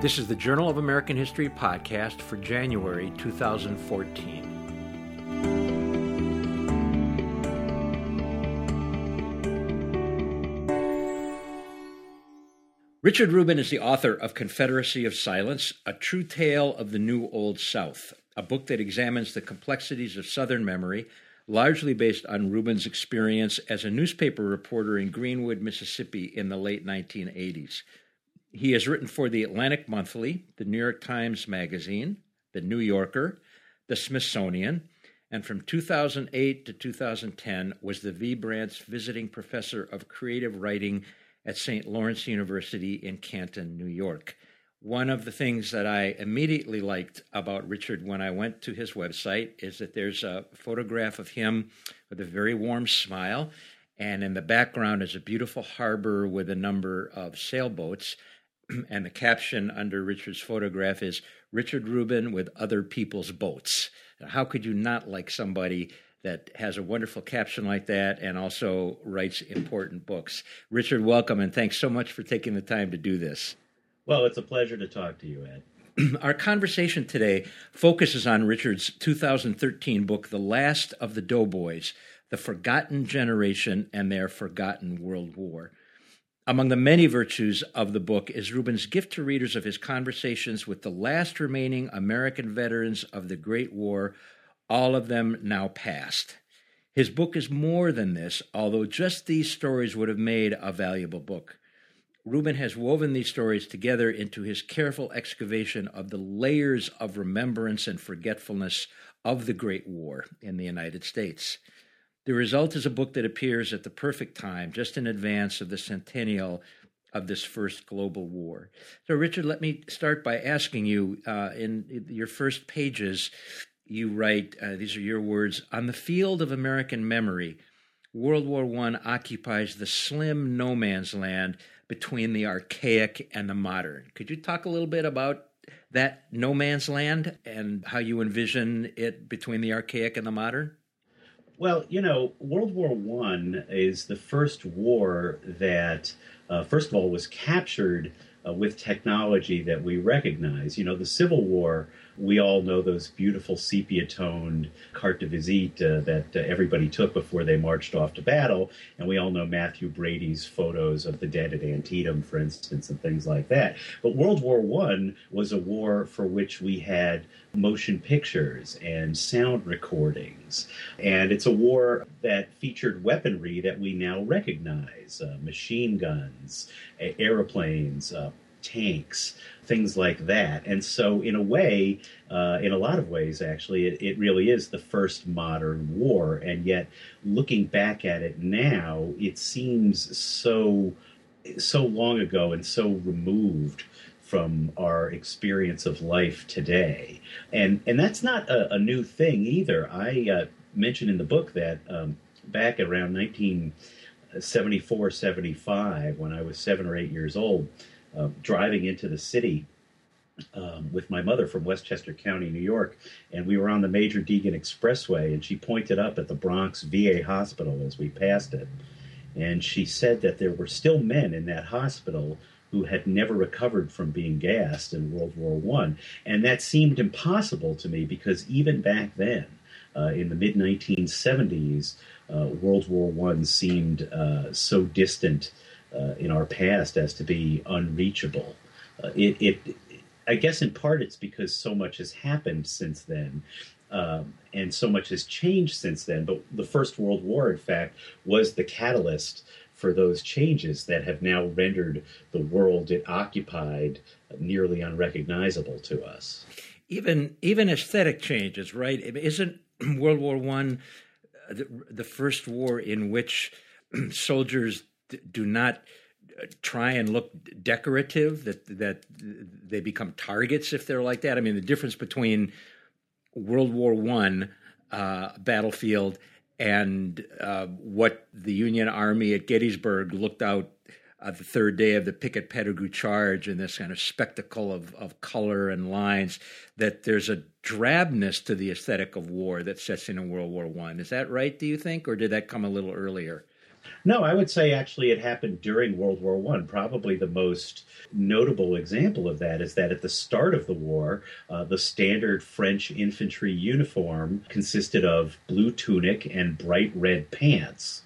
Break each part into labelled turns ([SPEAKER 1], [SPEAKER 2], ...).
[SPEAKER 1] This is the Journal of American History podcast for January 2014. Richard Rubin is the author of Confederacy of Silence, A True Tale of the New Old South, a book that examines the complexities of Southern memory, largely based on Rubin's experience as a newspaper reporter in Greenwood, Mississippi in the late 1980s. He has written for the Atlantic Monthly, the New York Times Magazine, the New Yorker, the Smithsonian, and from 2008 to 2010 was the Viebranz visiting professor of creative writing at St. Lawrence University in Canton, New York. One of the things that I immediately liked about Richard when I went to his website is that there's a photograph of him with a very warm smile, and in the background is a beautiful harbor with a number of sailboats. and the caption under Richard's photograph is Richard Rubin with other people's boats. Now, how could you not like somebody that has a wonderful caption like that and also writes important books? Richard, welcome and thanks so much for taking the time to do this.
[SPEAKER 2] Well, it's a pleasure to talk to you, Ed.
[SPEAKER 1] Our conversation today focuses on Richard's 2013 book, The Last of the Doughboys The Forgotten Generation and Their Forgotten World War. Among the many virtues of the book is Rubin's gift to readers of his conversations with the last remaining American veterans of the Great War, all of them now past. His book is more than this, although just these stories would have made a valuable book. Rubin has woven these stories together into his careful excavation of the layers of remembrance and forgetfulness of the Great War in the United States. The result is a book that appears at the perfect time, just in advance of the centennial of this first global war. So, Richard, let me start by asking you uh, in your first pages, you write, uh, these are your words, on the field of American memory, World War I occupies the slim no man's land between the archaic and the modern. Could you talk a little bit about that no man's land and how you envision it between the archaic and the modern?
[SPEAKER 2] Well, you know, World War One is the first war that, uh, first of all, was captured uh, with technology that we recognize. You know, the Civil War we all know those beautiful sepia toned carte de visite uh, that uh, everybody took before they marched off to battle. And we all know Mathew Brady's photos of the dead at Antietam, for instance, and things like that. But World War One was a war for which we had motion pictures and sound recordings. And it's a war that featured weaponry that we now recognize uh, machine guns, airplanes, uh, tanks, things like that. And so, in a way, uh, in a lot of ways, actually, it, it really is the first modern war. And yet, looking back at it now, it seems so so long ago and so removed from our experience of life today. And and that's not a, a new thing either. I uh, mentioned in the book that um, back around 1974, 75, when I was seven or eight years old, uh, driving into the city um, with my mother from Westchester County, New York, and we were on the Major Deegan Expressway, and she pointed up at the Bronx VA hospital as we passed it, and she said that there were still men in that hospital who had never recovered from being gassed in World War One, and that seemed impossible to me because even back then, uh, in the mid 1970s, uh, World War One seemed uh, so distant uh, in our past as to be unreachable. Uh, it, it, I guess, in part, it's because so much has happened since then. Um, and so much has changed since then. But the First World War, in fact, was the catalyst for those changes that have now rendered the world it occupied nearly unrecognizable to us.
[SPEAKER 1] Even even aesthetic changes, right? Isn't World War One the, the first war in which soldiers do not uh, try and look decorative that that they become targets if they're like that. I mean the difference between world war one uh, battlefield and uh, what the union army at gettysburg looked out uh, the third day of the Pickett Pettigrew charge and this kind of spectacle of, of color and lines that there's a drabness to the aesthetic of war that sets in in world war one. Is that right do you think? Or did that come a little earlier
[SPEAKER 2] No, I would say actually it happened during World War One. Probably the most notable example of that is that at the start of the war, uh, the standard French infantry uniform consisted of blue tunic and bright red pants.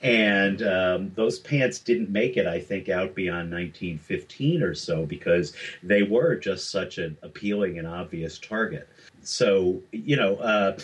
[SPEAKER 2] And um, those pants didn't make it, I think, out beyond 1915 or so because they were just such an appealing and obvious target. So, you know, uh,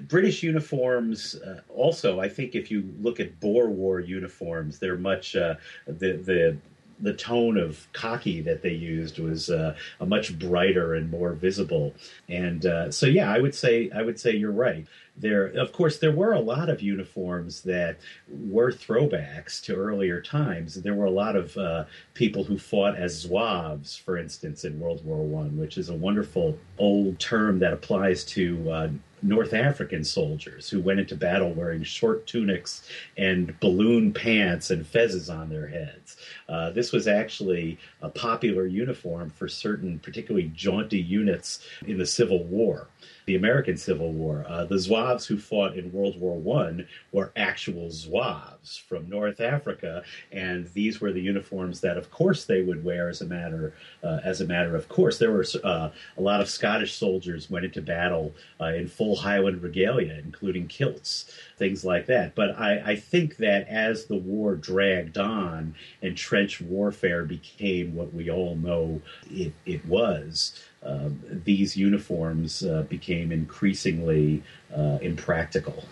[SPEAKER 2] British uniforms uh, also, I think, if you look at Boer War uniforms, they're much uh, the the the tone of khaki that they used was uh, a much brighter and more visible. And uh, so, yeah, I would say I would say you're right. There, of course, there were a lot of uniforms that were throwbacks to earlier times. There were a lot of uh, people who fought as zouaves, for instance, in World War One, which is a wonderful old term that applies to uh, North African soldiers who went into battle wearing short tunics and balloon pants and fezes on their heads. Uh, this was actually a popular uniform for certain particularly jaunty units in the Civil War the American Civil War. Uh, the Zouaves who fought in World War One were actual Zouaves from North Africa, and these were the uniforms that, of course, they would wear as a matter uh, as a matter of course. There were uh, a lot of Scottish soldiers went into battle uh, in full Highland regalia, including kilts, things like that. But I, I think that as the war dragged on and trench warfare became what we all know it, it was um, these uniforms uh, became increasingly uh, impractical.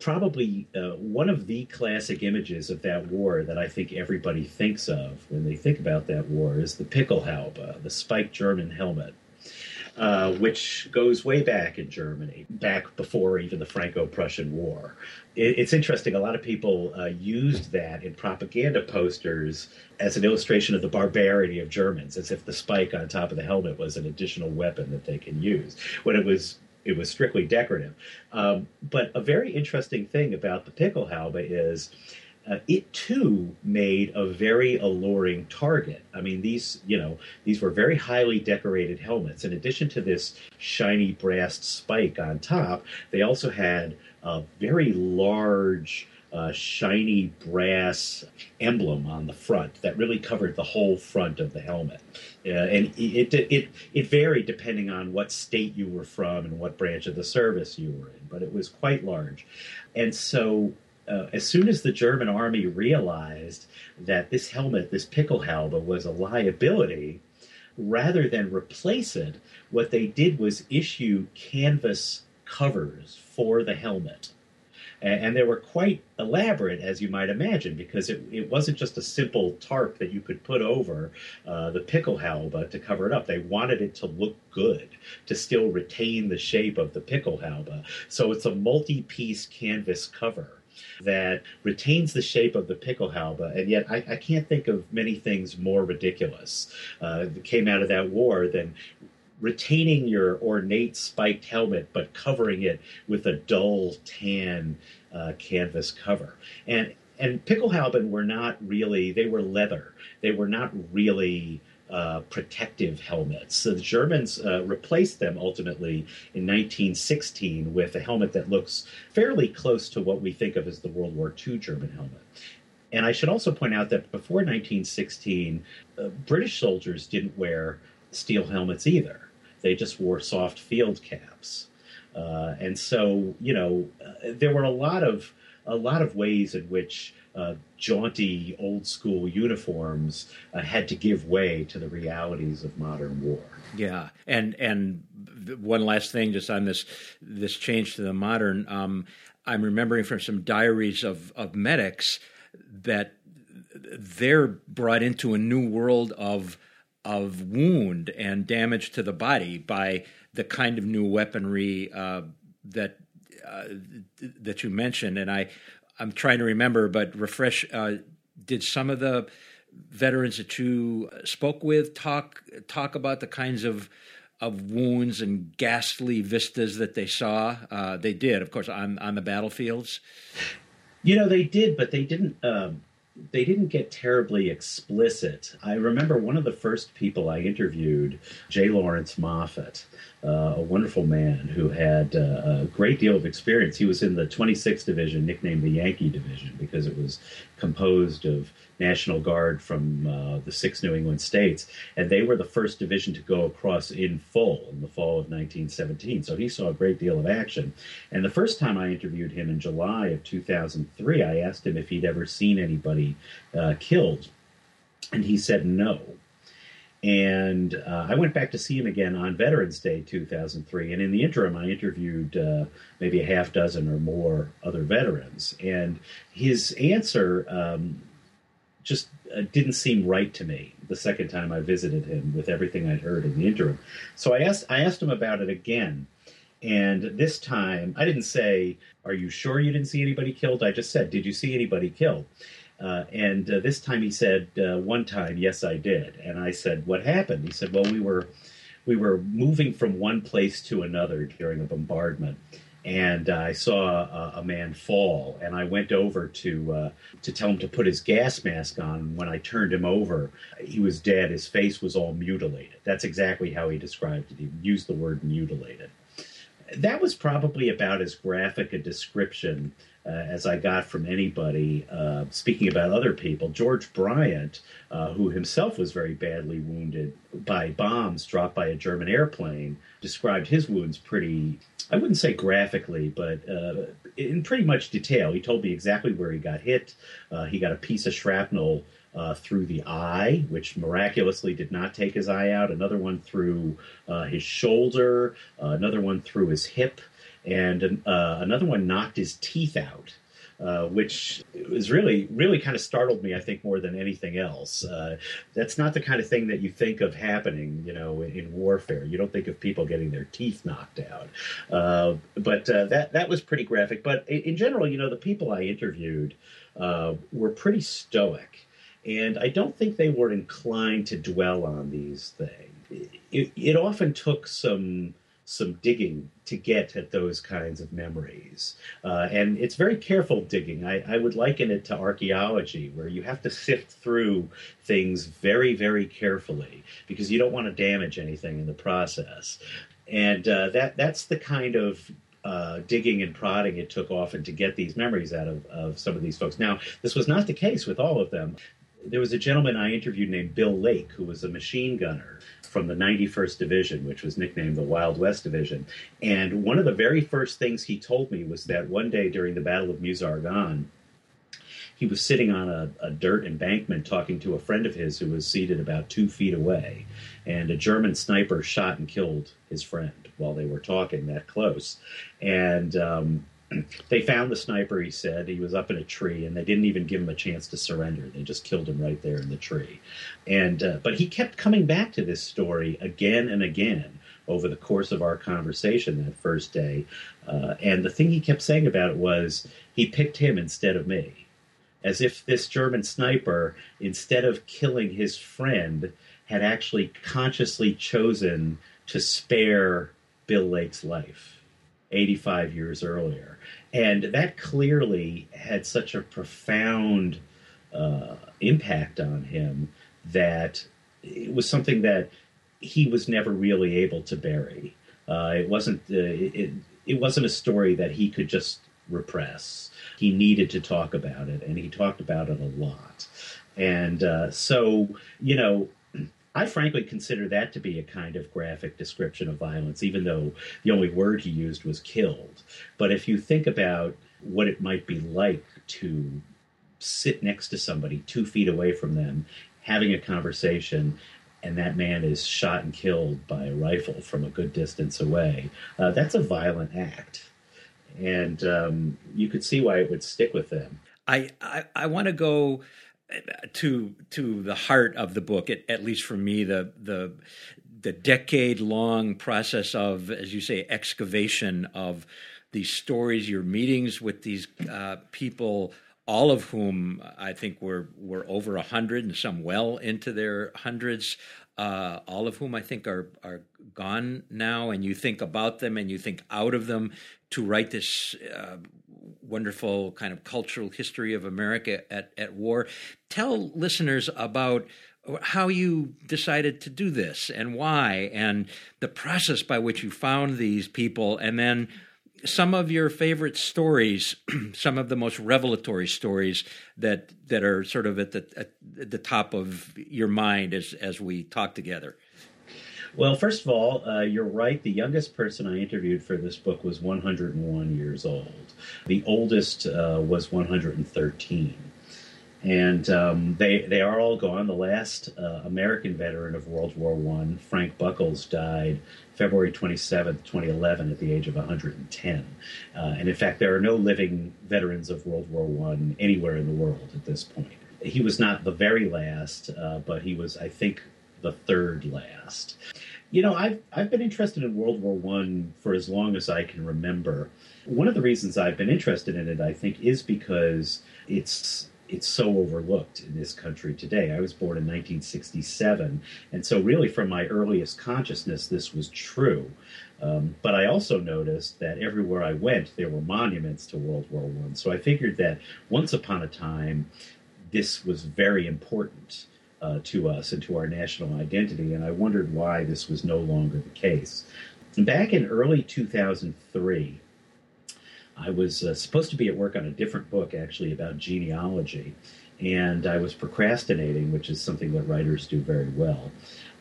[SPEAKER 2] Probably uh, one of the classic images of that war that I think everybody thinks of when they think about that war is the Pickelhaube, the spiked German helmet. Uh, which goes way back in Germany, back before even the Franco Prussian War. It, it's interesting, a lot of people uh, used that in propaganda posters as an illustration of the barbarity of Germans, as if the spike on top of the helmet was an additional weapon that they can use, when it was it was strictly decorative. Um, but a very interesting thing about the Pickelhaube is uh, it too made a very alluring target. I mean, these you know these were very highly decorated helmets. In addition to this shiny brass spike on top, they also had a very large. Uh, shiny brass emblem on the front that really covered the whole front of the helmet, uh, and it, it it it varied depending on what state you were from and what branch of the service you were in, but it was quite large, and so uh, as soon as the German army realized that this helmet, this pickle Pickelhaube, was a liability, rather than replace it, what they did was issue canvas covers for the helmet. And, they were quite elaborate, as you might imagine, because it, it wasn't just a simple tarp that you could put over uh, the Pickelhaube to cover it up. They wanted it to look good, to still retain the shape of the pickle Pickelhaube. So it's a multi piece canvas cover that retains the shape of the Pickelhaube, and yet I, I can't think of many things more ridiculous uh, that came out of that war than retaining your ornate spiked helmet but covering it with a dull tan uh, canvas cover. And and Pickelhauben were not really they were leather. They were not really uh, protective helmets. So the Germans uh, replaced them ultimately in 1916 with a helmet that looks fairly close to what we think of as the World War II German helmet. And I should also point out that before 1916, uh, British soldiers didn't wear steel helmets either. They just wore soft field caps. Uh, and so, you know, uh, there were a lot of a lot of ways in which uh, jaunty old school uniforms uh, had to give way to the realities of modern war.
[SPEAKER 1] Yeah, and and one last thing, just on this this change to the modern, um, I'm remembering from some diaries of of medics that they're brought into a new world of of wound and damage to the body by the kind of new weaponry uh, that uh, that you mentioned, and I I'm trying to remember, but refresh. Uh, did some of the veterans that you spoke with talk talk about the kinds of of wounds and ghastly vistas that they saw? Uh, they did, of course, on on the battlefields.
[SPEAKER 2] You know, they did, but they didn't. Um, they didn't get terribly explicit. I remember one of the first people I interviewed, J. Laurence Moffitt, uh, a wonderful man who had uh, a great deal of experience. He was in the 26th Division, nicknamed the Yankee Division, because it was composed of National Guard from uh, the six New England states, and they were the first division to go across in full in the fall of 1917. So he saw a great deal of action. And the first time I interviewed him in July of 2003, I asked him if he'd ever seen anybody uh, killed, and he said no. And uh, I went back to see him again on Veterans Day 2003. And in the interim, I interviewed uh, maybe a half dozen or more other veterans. And his answer um, just uh, didn't seem right to me the second time I visited him with everything I'd heard in the interim. So I asked I asked him about it again. And this time I didn't say, "Are you sure you didn't see anybody killed?" I just said, "Did you see anybody killed?" Uh, and uh, this time he said, uh, "One time, yes, I did." And I said, "What happened?" He said, "Well, we were we were moving from one place to another during a bombardment." And uh, I saw a, a, man fall, and I went over to uh, to tell him to put his gas mask on. When I turned him over, he was dead. His face was all mutilated. That's exactly how he described it. He used the word mutilated. That was probably about as graphic a description uh, as I got from anybody. Uh, speaking about other people, George Bryant, uh, who himself was very badly wounded by bombs dropped by a German airplane, described his wounds pretty, I wouldn't say graphically, but uh, in pretty much detail. He told me exactly where he got hit. Uh, he got a piece of shrapnel. Uh, through the eye, which miraculously did not take his eye out. Another one through his shoulder. another one through his hip and uh, another one knocked his teeth out. Uh, which was really, really kind of startled me. I think more than anything else. Uh, that's not the kind of thing that you think of happening, you know, in, in warfare. You don't think of people getting their teeth knocked out. Uh, but uh, that that was pretty graphic. But in general, you know, the people I interviewed uh, were pretty stoic, and I don't think they were inclined to dwell on these things. It, it often took some some digging to get at those kinds of memories. Uh, and it's very careful digging. I, I, would liken it to archaeology, where you have to sift through things very, very carefully because you don't want to damage anything in the process. And uh, that that's the kind of uh, digging and prodding it took often to get these memories out of, of some of these folks. Now, this was not the case with all of them. There was a gentleman I interviewed named Bill Lake, who was a machine gunner from the 91st Division, which was nicknamed the Wild West Division. And one of the very first things he told me was that one day during the Battle of Meuse-Argonne, he was sitting on a, a, dirt embankment talking to a friend of his who was seated about two feet away. And a German sniper shot and killed his friend while they were talking that close. And um, they found the sniper, he said. He was up in a tree, and they didn't even give him a chance to surrender. They just killed him right there in the tree. And uh, but he kept coming back to this story again and again over the course of our conversation that first day. Uh, and the thing he kept saying about it was he picked him instead of me, as if this German sniper, instead of killing his friend, had actually consciously chosen to spare Bill Lake's life 85 years earlier. And that clearly had such a profound uh, impact on him that it was something that he was never really able to bury. Uh, it wasn't uh, it, it wasn't a story that he could just repress. He needed to talk about it, and he talked about it a lot. And uh, so, you know, I frankly consider that to be a kind of graphic description of violence, even though the only word he used was killed. But if you think about what it might be like to sit next to somebody two feet away from them, having a conversation, and that man is shot and killed by a rifle from a good distance away, uh, that's a violent act. And um, you could see why it would stick with them.
[SPEAKER 1] I, I, I want to go to to the heart of the book, at, at least for me, the the the decade long process of, as you say, excavation of these stories, your meetings with these uh, people, all of whom I think were were over a hundred and some well into their hundreds. Uh, all of whom I think are are gone now, and you think about them and you think out of them to write this uh, wonderful kind of cultural history of America at, at war. Tell listeners about how you decided to do this and why, and the process by which you found these people, and then some of your favorite stories, some of the most revelatory stories that that are sort of at the at the top of your mind as as we talk together.
[SPEAKER 2] Well, first of all, uh, you're right. The youngest person I interviewed for this book was 101 years old. The oldest uh, was 113 and um, they they are all gone. The last uh, American veteran of World War One, Frank Buckles, died February 27th, 2011, at the age of 110. Uh, and in fact, there are no living veterans of World War One anywhere in the world at this point. He was not the very last, uh, but he was, I think, the third last. You know, I've I've been interested in World War One for as long as I can remember. One of the reasons I've been interested in it, I think, is because it's it's so overlooked in this country today. I was born in 1967, and so really from my earliest consciousness, this was true. Um, but I also noticed that everywhere I went, there were monuments to World War One. So I figured that once upon a time, this was very important uh, to us and to our national identity, and I wondered why this was no longer the case. Back in early 2003, I was uh, supposed to be at work on a different book, actually, about genealogy, and I was procrastinating, which is something that writers do very well.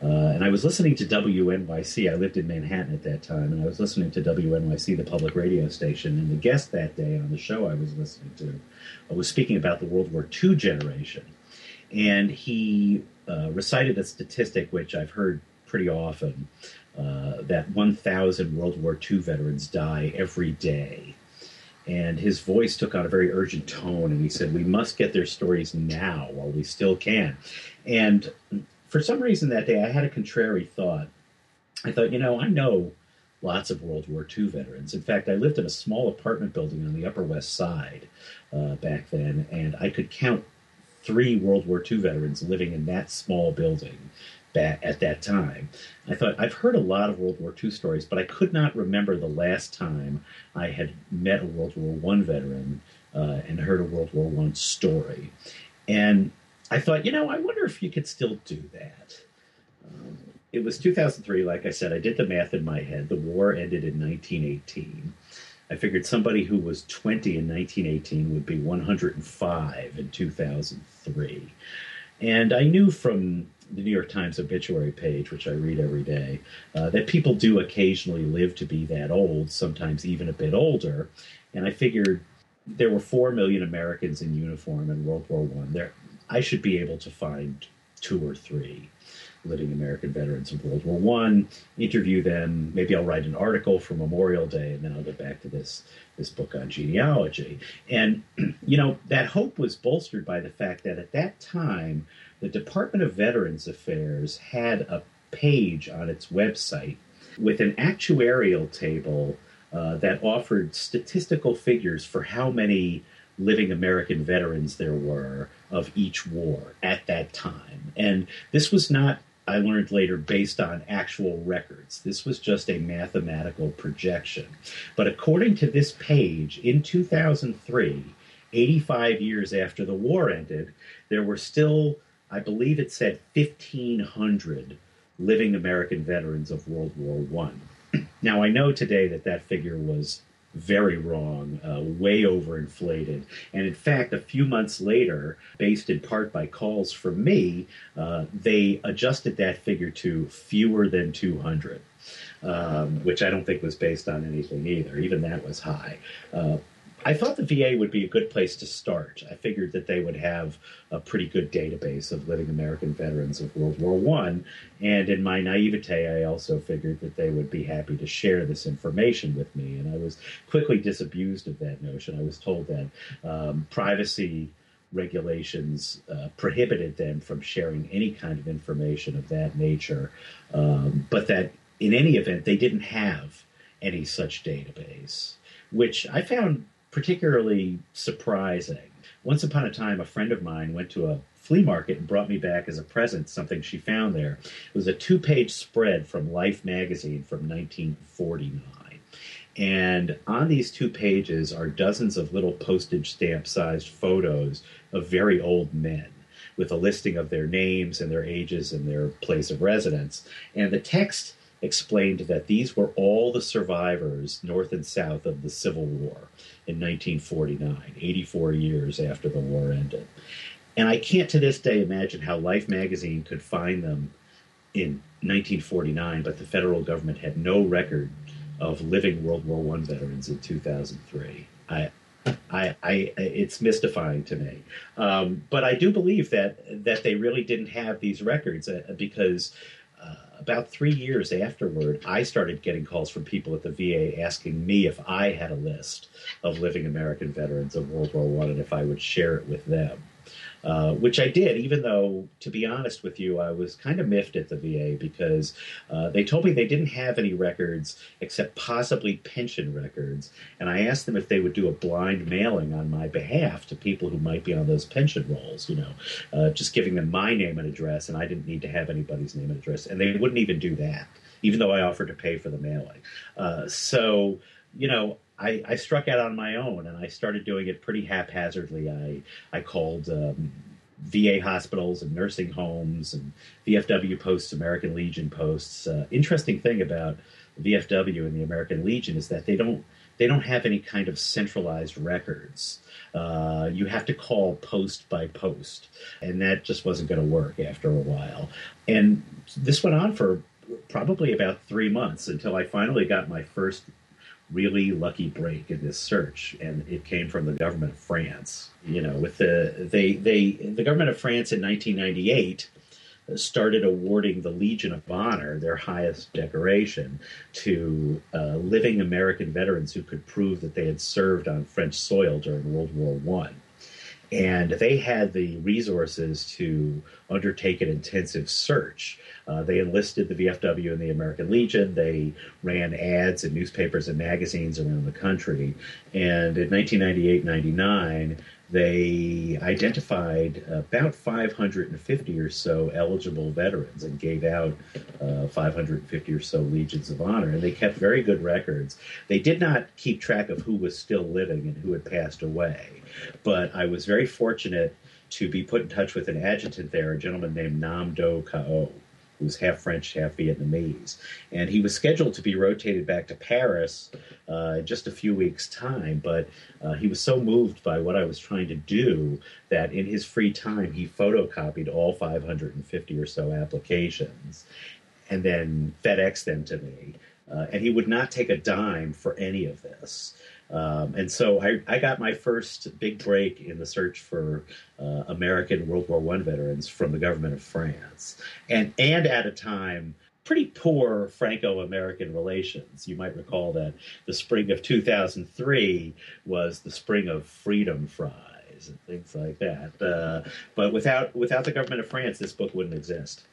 [SPEAKER 2] Uh, and I was listening to WNYC. I lived in Manhattan at that time, and I was listening to WNYC, the public radio station. And the guest that day on the show I was listening to uh, was speaking about the World War II generation. And he uh, recited a statistic which I've heard pretty often uh, that 1,000 World War II veterans die every day. And his voice took on a very urgent tone and he said we must get their stories now while we still can. And for some reason that day i had a contrary thought. I thought you know i know lots of world war ii veterans. In fact i lived in a small apartment building on the upper west side uh, back then and i could count three world war ii veterans living in that small building back at that time. I thought I've heard a lot of World War II stories, but I could not remember the last time I had met a World War One veteran uh, and heard a World War One story. And I thought, you know, I wonder if you could still do that. Um, it was 2003, like I said. I did the math in my head. The war ended in 1918. I figured somebody who was 20 in 1918 would be 105 in 2003. And I knew from the New York Times obituary page, which I read every day, uh, that people do occasionally live to be that old, sometimes even a bit older. And I figured there were four million Americans in uniform in World War One. There, I should be able to find two or three living American veterans of World War One, interview them. Maybe I'll write an article for Memorial Day, and then I'll get back to this this book on genealogy. And you know that hope was bolstered by the fact that at that time the Department of Veterans Affairs had a page on its website with an actuarial table uh, that offered statistical figures for how many living American veterans there were of each war at that time. And this was not, I learned later, based on actual records. This was just a mathematical projection. But according to this page, in 2003, 85 years after the war ended, there were still I believe it said 1,500 living American veterans of World War One. now I know today that that figure was very wrong, uh, way overinflated. And in fact, a few months later, based in part by calls from me, uh, they adjusted that figure to fewer than 200. Um, which I don't think was based on anything either. Even that was high. Uh, I thought the VA would be a good place to start. I figured that they would have a pretty good database of living American veterans of World War One, and in my naivete, I also figured that they would be happy to share this information with me. And I was quickly disabused of that notion. I was told that um, privacy regulations uh, prohibited them from sharing any kind of information of that nature, um, but that in any event, they didn't have any such database, which I found particularly surprising. Once upon a time, a friend of mine went to a flea market and brought me back as a present something she found there. It was a two page spread from Life magazine from 1949. And on these two pages are dozens of little postage stamp sized photos of very old men with a listing of their names and their ages and their place of residence. And the text explained that these were all the survivors, North and South, of the Civil War in 1949, 84 years after the war ended. And I can't to this day imagine how Life magazine could find them in 1949, but the federal government had no record of living World War One veterans in 2003. I, I, I, it's mystifying to me, um, but I do believe that that they really didn't have these records uh, because about three years afterward, I started getting calls from people at the VA asking me if I had a list of living American veterans of World War One and if I would share it with them. Uh, which I did, even though, to be honest with you, I was kind of miffed at the VA because uh, they told me they didn't have any records except possibly pension records. And I asked them if they would do a blind mailing on my behalf to people who might be on those pension rolls, you know, uh, just giving them my name and address, and I didn't need to have anybody's name and address. And they wouldn't even do that, even though I offered to pay for the mailing. Uh, so, you know, I, I, struck out on my own and I started doing it pretty haphazardly. I I called um, VA hospitals and nursing homes and VFW posts, American Legion posts. Uh, interesting thing about VFW and the American Legion is that they don't they don't have any kind of centralized records. Uh, you have to call post by post, and that just wasn't going to work after a while. And this went on for probably about three months until I finally got my first really lucky break in this search, and it came from the government of France. You know, with the they they the government of France in 1998 started awarding the Legion of Honor, their highest decoration, to uh, living American veterans who could prove that they had served on French soil during World War One and they had the resources to undertake an intensive search. Uh, they enlisted the VFW and the American Legion. They ran ads in newspapers and magazines around the country. And in 1998 99, they identified about 550 or so eligible veterans and gave out uh, 550 or so legions of honor. And they kept very good records. They did not keep track of who was still living and who had passed away. But I was very fortunate to be put in touch with an adjutant there, a gentleman named Nam Do Kao who's half French, half Vietnamese. And he was scheduled to be rotated back to Paris uh, in just a few weeks' time, but uh, he was so moved by what I was trying to do that in his free time he photocopied all 550 or so applications and then FedEx them to me. Uh, and he would not take a dime for any of this. Um, and so I, I, got my first big break in the search for uh, American World War One veterans from the government of France, and and at a time pretty poor Franco-American relations. You might recall that the spring of 2003 was the spring of freedom fries and things like that. Uh, but without without the government of France, this book wouldn't exist.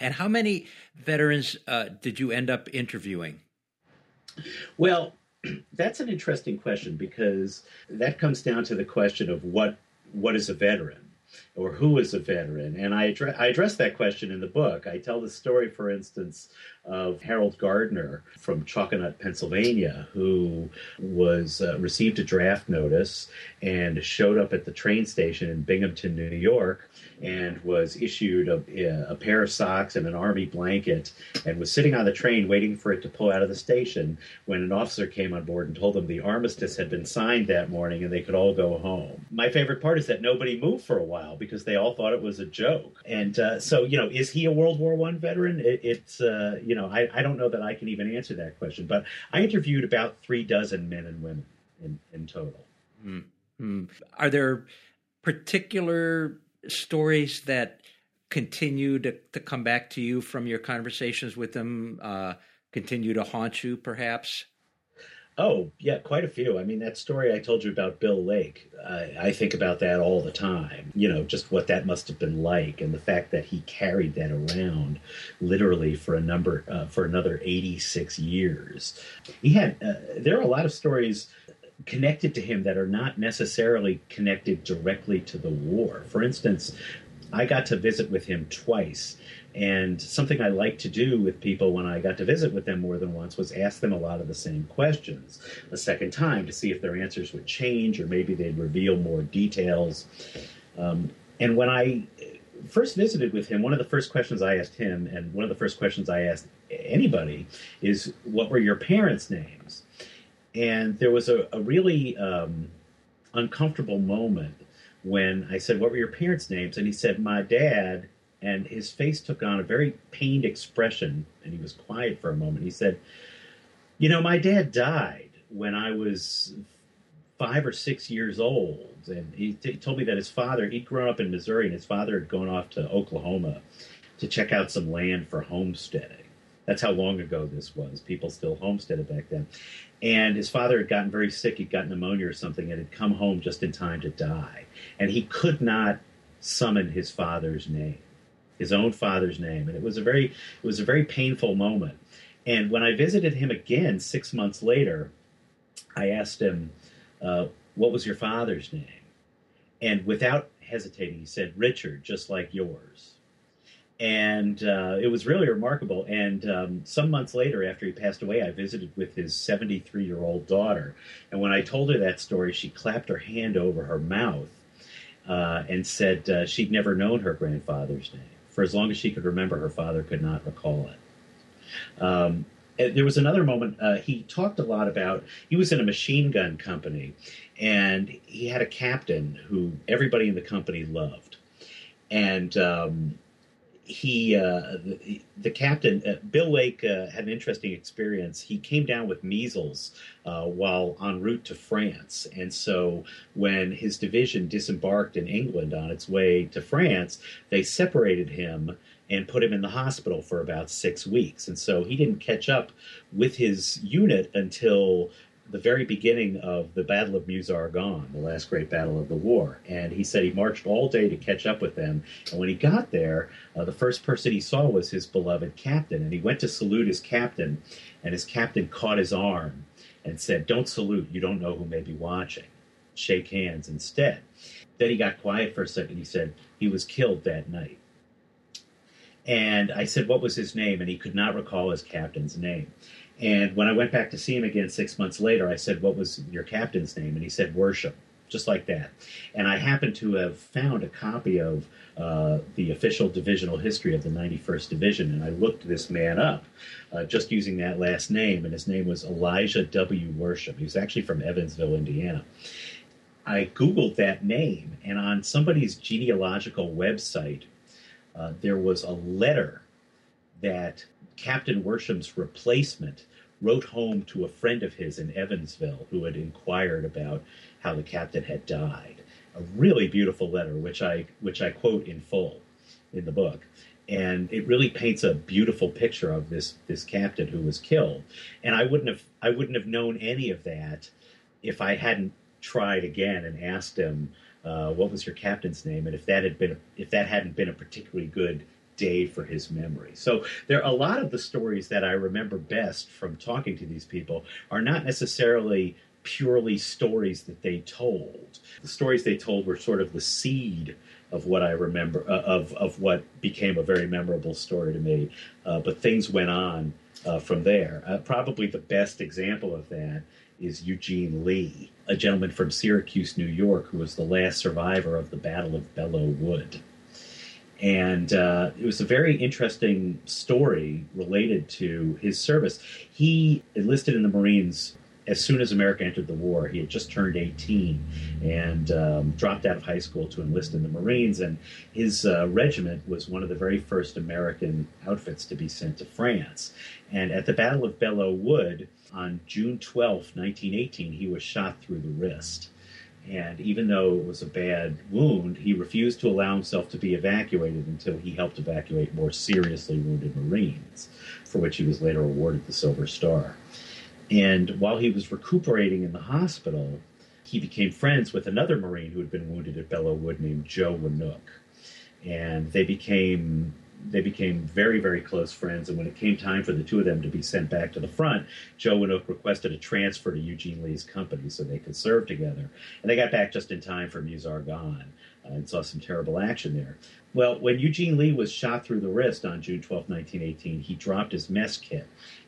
[SPEAKER 1] And how many veterans uh, did you end up interviewing?
[SPEAKER 2] Well, that's an interesting question because that comes down to the question of what what is a veteran or who is a veteran? And I, address, I address that question in the book. I tell the story, for instance, of Harold Gardner from Chalkonut, Pennsylvania, who was uh, received a draft notice and showed up at the train station in Binghamton, New York, and was issued a, a, pair of socks and an army blanket and was sitting on the train waiting for it to pull out of the station when an officer came on board and told them the armistice had been signed that morning and they could all go home. My favorite part is that nobody moved for a while because they all thought it was a joke. And uh, so, you know, is he a World War One veteran? It, it's, uh, you know, I, I don't know that I can even answer that question, but I interviewed about three dozen men and women in, in total.
[SPEAKER 1] Mm-hmm. Are there particular stories that continue to, to come back to you from your conversations with them, uh, continue to haunt you, perhaps?
[SPEAKER 2] Oh, yeah, quite a few. I mean, that story I told you about Bill Lake, I, I, think about that all the time. You know, just what that must have been like, and the fact that he carried that around literally for a number, uh, for another 86 years. He had, uh, there are a lot of stories connected to him that are not necessarily connected directly to the war. For instance, I got to visit with him twice And something I liked to do with people when I got to visit with them more than once was ask them a lot of the same questions a second time to see if their answers would change or maybe they'd reveal more details. Um, and when I first visited with him, one of the first questions I asked him, and one of the first questions I asked anybody, is what were your parents' names? And there was a, a really um, uncomfortable moment when I said, What were your parents' names? And he said, My dad. And his face took on a very pained expression, and he was quiet for a moment. He said, You know, my dad died when I was five or six years old. And he, t- told me that his father, he'd grown up in Missouri, and his father had gone off to Oklahoma to check out some land for homesteading. That's how long ago this was. People still homesteaded back then. And his father had gotten very sick. He'd gotten pneumonia or something and had come home just in time to die. And he could not summon his father's name, his own father's name. And it was a very, it was a very painful moment. And when I visited him again six months later, I asked him, uh, What was your father's name? And without hesitating, he said, Richard, just like yours and uh, it was really remarkable. And um, some months later, after he passed away, I visited with his 73 year old daughter. And when I told her that story, she clapped her hand over her mouth uh, and said uh, she'd never known her grandfather's name. For as long as she could remember, her father could not recall it. Um, there was another moment uh, he talked a lot about he was in a machine gun company and he had a captain who everybody in the company loved and um, he uh, the, the, captain uh, Bill Lake uh, had an interesting experience. He came down with measles uh, while en route to France, and so when his division disembarked in England on its way to France, they separated him and put him in the hospital for about six weeks. And so he didn't catch up with his unit until the very beginning of the Battle of Meuse-Argonne, the last great battle of the war. And he said he marched all day to catch up with them. And when he got there, uh, the first person he saw was his beloved captain. And he went to salute his captain, and his captain caught his arm and said, Don't salute, you don't know who may be watching. Shake hands instead. Then he got quiet for a second. He said, He was killed that night. And I said, What was his name? And he could not recall his captain's name. And when I went back to see him again six months later, I said, What was your captain's name? And he said, Worsham, just like that. And I happened to have found a copy of uh, the official divisional history of the 91st Division, and I looked this man up uh, just using that last name, and his name was Elijah W. Worsham. He was actually from Evansville, Indiana. I Googled that name, and on somebody's genealogical website, uh, there was a letter that Captain Worsham's replacement wrote home to a friend of his in Evansville who had inquired about how the captain had died. A really beautiful letter, which I which I quote in full in the book, and it really paints a beautiful picture of this this captain who was killed. And I wouldn't have I wouldn't have known any of that if I hadn't tried again and asked him uh, what was your captain's name, and if that had been if that hadn't been a particularly good day for his memory. So there are a lot of the stories that I remember best from talking to these people are not necessarily purely stories that they told. The stories they told were sort of the seed of what I remember uh, of of what became a very memorable story to me. Uh, but things went on uh, from there. Uh, probably the best example of that is Eugene Lee, a gentleman from Syracuse, New York, who was the last survivor of the Battle of Belleau Wood and uh, it was a very interesting story related to his service. He enlisted in the Marines as soon as America entered the war. He had just turned 18 and um, dropped out of high school to enlist in the Marines. And his uh, regiment was one of the very first American outfits to be sent to France. And at the Battle of Belleau Wood on June 12, 1918, he was shot through the wrist. And even though it was a bad wound, he refused to allow himself to be evacuated until he helped evacuate more seriously wounded Marines, for which he was later awarded the Silver Star. And while he was recuperating in the hospital, he became friends with another Marine who had been wounded at Belleau Wood named Joe Winook. And they became they became very, very close friends. And when it came time for the two of them to be sent back to the front, Joe Winook requested a transfer to Eugene Lee's company so they could serve together. And they got back just in time for Meuse-Argonne. Uh, and saw some terrible action there. Well, when Eugene Lee was shot through the wrist on June 12, 1918, he dropped his mess kit.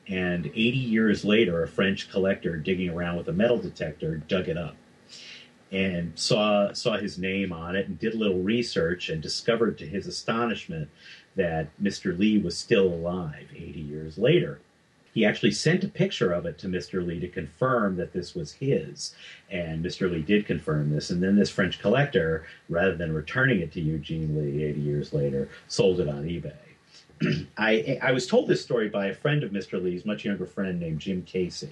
[SPEAKER 2] And 80 years later, a French collector digging around with a metal detector dug it up and saw saw his name on it and did a little research and discovered to his astonishment that Mr. Lee was still alive 80 years later. He actually sent a picture of it to Mr. Lee to confirm that this was his. And Mr. Lee did confirm this. And then this French collector, rather than returning it to Eugene Lee 80 years later, sold it on eBay. I, I was told this story by a friend of Mr. Lee's, much younger friend named Jim Casey,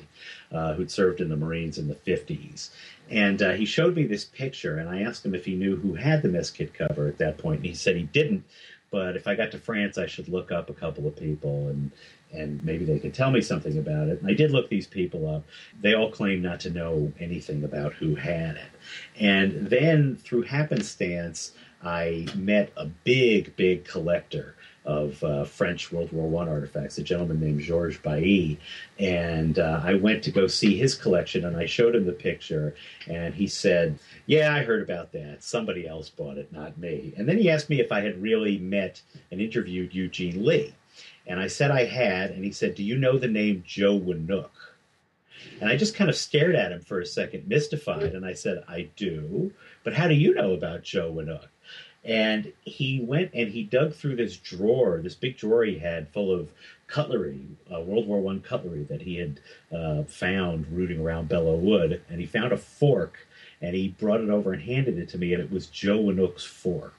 [SPEAKER 2] uh, who'd served in the Marines in the 50s. And uh, he showed me this picture, and I asked him if he knew who had the mess kit cover at that point, and he said he didn't. But if I got to France, I should look up a couple of people and and maybe they could tell me something about it. And I did look these people up. They all claim not to know anything about who had it. And then through happenstance, I met a big, big collector of uh, French World War One artifacts, a gentleman named Georges Bailly, and uh, I went to go see his collection, and I showed him the picture, and he said, "Yeah, I heard about that. Somebody else bought it, not me." And then he asked me if I had really met and interviewed Eugene Lee, and I said I had, and he said, "Do you know the name Joe Winook?" And I just kind of stared at him for a second, mystified, and I said, "I do, but how do you know about Joe Winook?" And he went and he dug through this drawer, this big drawer he had full of cutlery, uh, World War One cutlery that he had uh, found rooting around Belleau Wood, and he found a fork, and he brought it over and handed it to me, and it was Joe Winook's fork,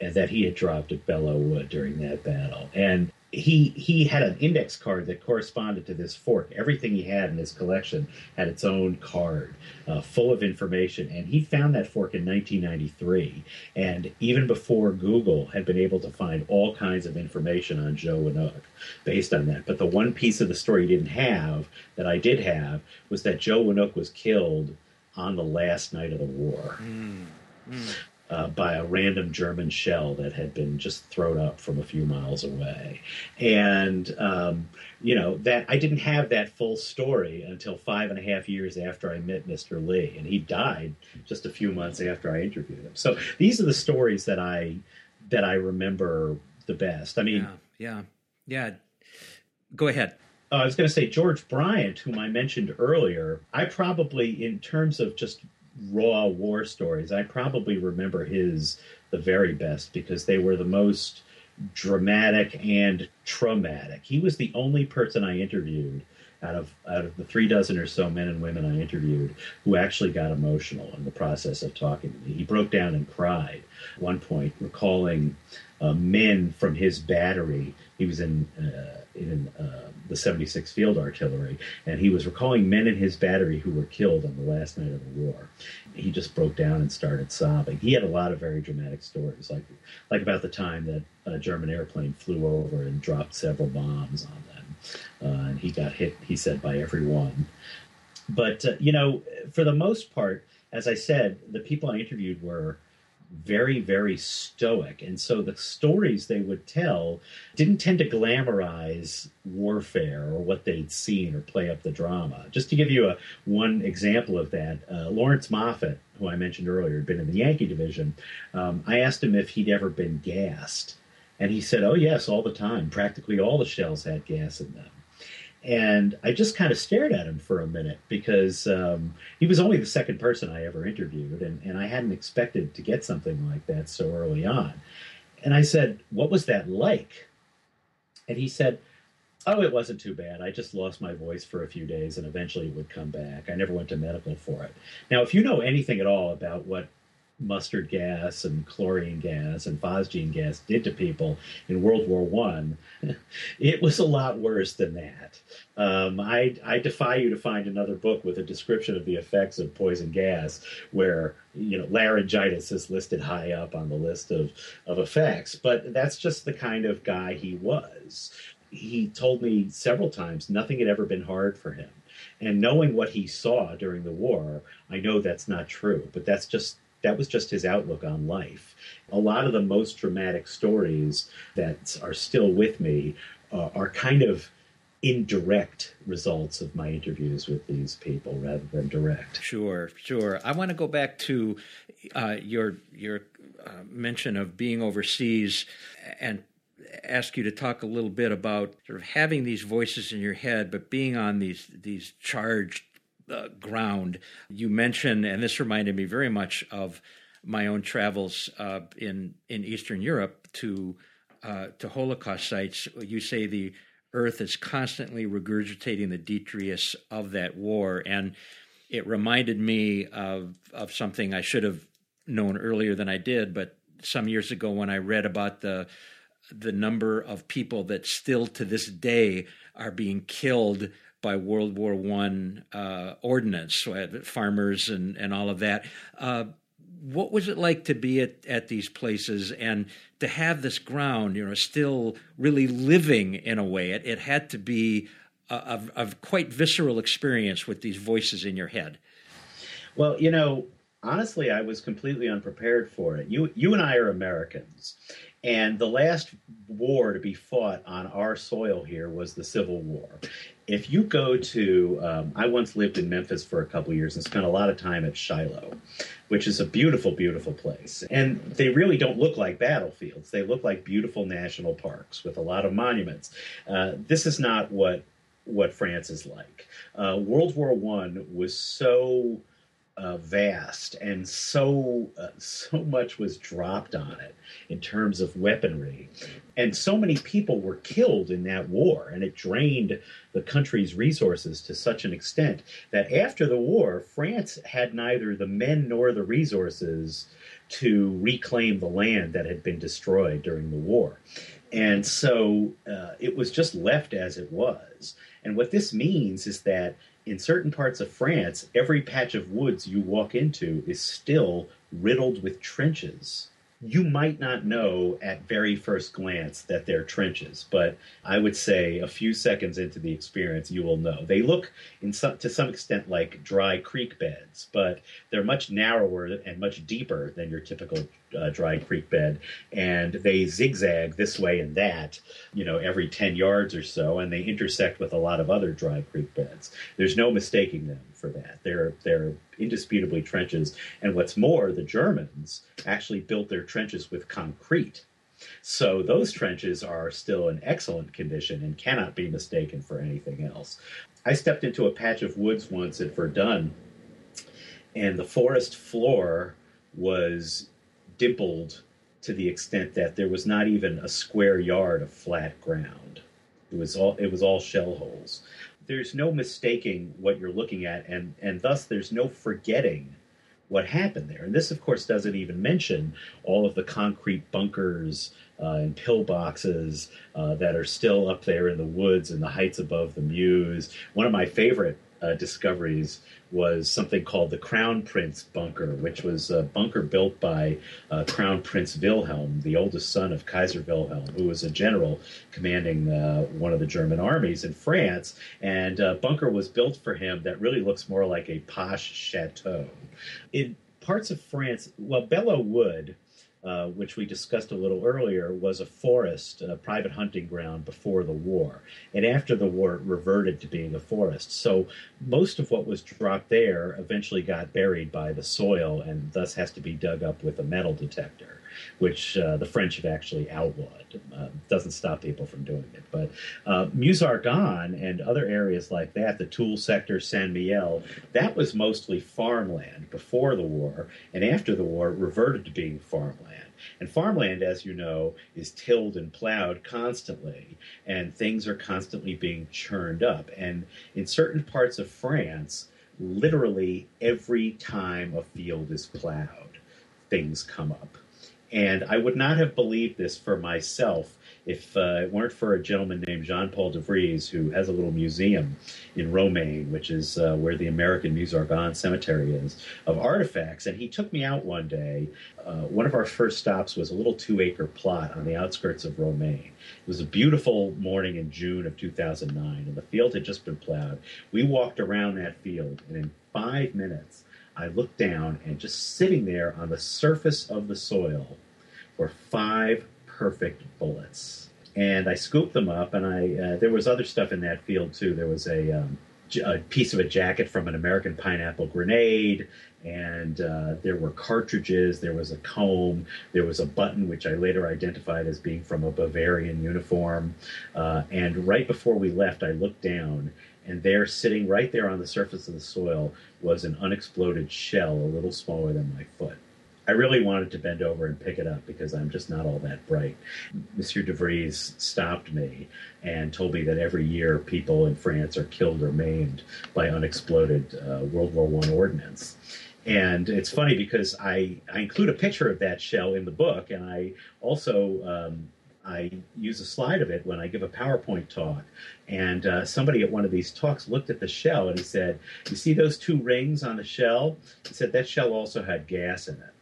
[SPEAKER 2] that he had dropped at Belleau Wood during that battle, and he he had an index card that corresponded to this fork. Everything he had in his collection had its own card, uh, full of information. And he found that fork in 1993, and even before Google had been able to find all kinds of information on Joe Winook based on that. But the one piece of the story he didn't have that I did have was that Joe Winook was killed on the last night of the war. Mm. Mm uh, by a random German shell that had been just thrown up from a few miles away. And, um, you know, that I didn't have that full story until five and a half years after I met Mr. Lee. And he died just a few months after I interviewed him. So these are the stories that I, that I remember the best. I mean,
[SPEAKER 1] yeah, yeah. yeah. Go ahead.
[SPEAKER 2] Uh, I was going to say George Bryant, whom I mentioned earlier. I probably, in terms of just raw war stories, I probably remember his the very best because they were the most dramatic and traumatic. He was the only person I interviewed out of out of the three dozen or so men and women I interviewed who actually got emotional in the process of talking to me. He broke down and cried at one point, recalling uh, men from his battery. He was in uh, in uh, the 76 Field Artillery, and he was recalling men in his battery who were killed on the last night of the war. He just broke down and started sobbing. He had a lot of very dramatic stories, like like about the time that a German airplane flew over and dropped several bombs on them, uh, and he got hit. He said by everyone. But uh, you know, for the most part, as I said, the people I interviewed were very, very stoic. And so the stories they would tell didn't tend to glamorize warfare or what they'd seen or play up the drama. Just to give you a one example of that, uh, Laurence Moffitt, who I mentioned earlier, had been in the Yankee division. Um, I asked him if he'd ever been gassed. And he said, Oh, yes, all the time. Practically all the shells had gas in them. And I just kind of stared at him for a minute because um, he was only the second person I ever interviewed, and, and I hadn't expected to get something like that so early on. And I said, What was that like? And he said, Oh, it wasn't too bad. I just lost my voice for a few days and eventually it would come back. I never went to medical for it. Now, if you know anything at all about what mustard gas and chlorine gas and phosgene gas did to people in World War One, it was a lot worse than that. Um, I, I defy you to find another book with a description of the effects of poison gas where you know laryngitis is listed high up on the list of, of effects. But that's just the kind of guy he was. He told me several times nothing had ever been hard for him. And knowing what he saw during the war, I know that's not true, but that's just that was just his outlook on life. A lot of the most dramatic stories that are still with me uh, are kind of indirect results of my interviews with these people rather than direct.
[SPEAKER 1] Sure, sure. I want to go back to uh, your your uh, mention of being overseas and ask you to talk a little bit about sort of having these voices in your head, but being on these these charged ground. You mentioned, and this reminded me very much of my own travels uh, in in Eastern Europe to uh, to Holocaust sites. You say the Earth is constantly regurgitating the detritus of that war, and it reminded me of of something I should have known earlier than I did, but some years ago when I read about the the number of people that still to this day are being killed by World War One uh, ordnance, farmers and and all of that. Uh, what was it like to be at, at these places and to have this ground, you know, still really living in a way? It, it had to be a, a, a quite visceral experience with these voices in your head.
[SPEAKER 2] Well, you know, honestly, I was completely unprepared for it. You, you and I are Americans, and the last war to be fought on our soil here was the Civil War. If you go to, um, I once lived in Memphis for a couple years and spent a lot of time at Shiloh, which is a beautiful, beautiful place. And they really don't look like battlefields. They look like beautiful national parks with a lot of monuments. Uh, this is not what what France is like. Uh, World War One was so uh, vast, and so uh, so much was dropped on it in terms of weaponry, and so many people were killed in that war, and it drained the country's resources to such an extent that after the war, France had neither the men nor the resources to reclaim the land that had been destroyed during the war. And so uh, it was just left as it was. And what this means is that in certain parts of France, every patch of woods you walk into is still riddled with trenches you might not know at very first glance that they're trenches, but I would say a few seconds into the experience, you will know. They look some, to some extent like dry creek beds, but they're much narrower and much deeper than your typical uh, dry creek bed, and they zigzag this way and that, you know, every 10 yards or so, and they intersect with a lot of other dry creek beds. There's no mistaking them for that. They're they're indisputably trenches. And what's more, the Germans actually built their trenches with concrete. So those trenches are still in excellent condition and cannot be mistaken for anything else. I stepped into a patch of woods once at Verdun, and the forest floor was dimpled to the extent that there was not even a square yard of flat ground. It was all it was all shell holes there's no mistaking what you're looking at, and and thus there's no forgetting what happened there. And this, of course, doesn't even mention all of the concrete bunkers uh, and pillboxes uh, that are still up there in the woods and the heights above the Meuse. One of my favorite uh, discoveries was something called the Crown Prince Bunker, which was a bunker built by uh, Crown Prince Wilhelm, the oldest son of Kaiser Wilhelm, who was a general commanding uh, one of the German armies in France. And a uh, bunker was built for him that really looks more like a posh chateau. In parts of France, well, Belleau Wood uh, which we discussed a little earlier, was a forest, a private hunting ground before the war. And after the war, it reverted to being a forest. So most of what was dropped there eventually got buried by the soil and thus has to be dug up with a metal detector, which uh, the French have actually outlawed. Uh, doesn't stop people from doing it. But uh, Meuse-Argonne and other areas like that, the Toul sector, Saint Mihiel, that was mostly farmland before the war. And after the war, reverted to being farmland. And farmland, as you know, is tilled and plowed constantly, and things are constantly being churned up. And in certain parts of France, literally every time a field is plowed, things come up. And I would not have believed this for myself if uh, it weren't for a gentleman named Jean Paul de Vries, who has a little museum in Romagne, which is uh, where the American Meuse-Argonne Cemetery is, of artifacts. And he took me out one day. Uh, one of our first stops was a little two acre plot on the outskirts of Romagne. It was a beautiful morning in June of 2009, and the field had just been plowed. We walked around that field, and in five minutes, I looked down, and just sitting there on the surface of the soil were five perfect bullets. And I scooped them up, and I uh, there was other stuff in that field too. There was a um, a piece of a jacket from an American pineapple grenade, and uh, there were cartridges, there was a comb, there was a button which I later identified as being from a Bavarian uniform. Uh, and right before we left, I looked down, and there, sitting right there on the surface of the soil, was an unexploded shell a little smaller than my foot. I really wanted to bend over and pick it up because I'm just not all that bright. Monsieur de Vries stopped me and told me that every year people in France are killed or maimed by unexploded uh, World War One ordnance. And it's funny because I, I include a picture of that shell in the book, and I also um, I use a slide of it when I give a PowerPoint talk. And uh, somebody at one of these talks looked at the shell and he said, "You see those two rings on the shell?" He said that shell also had gas in it.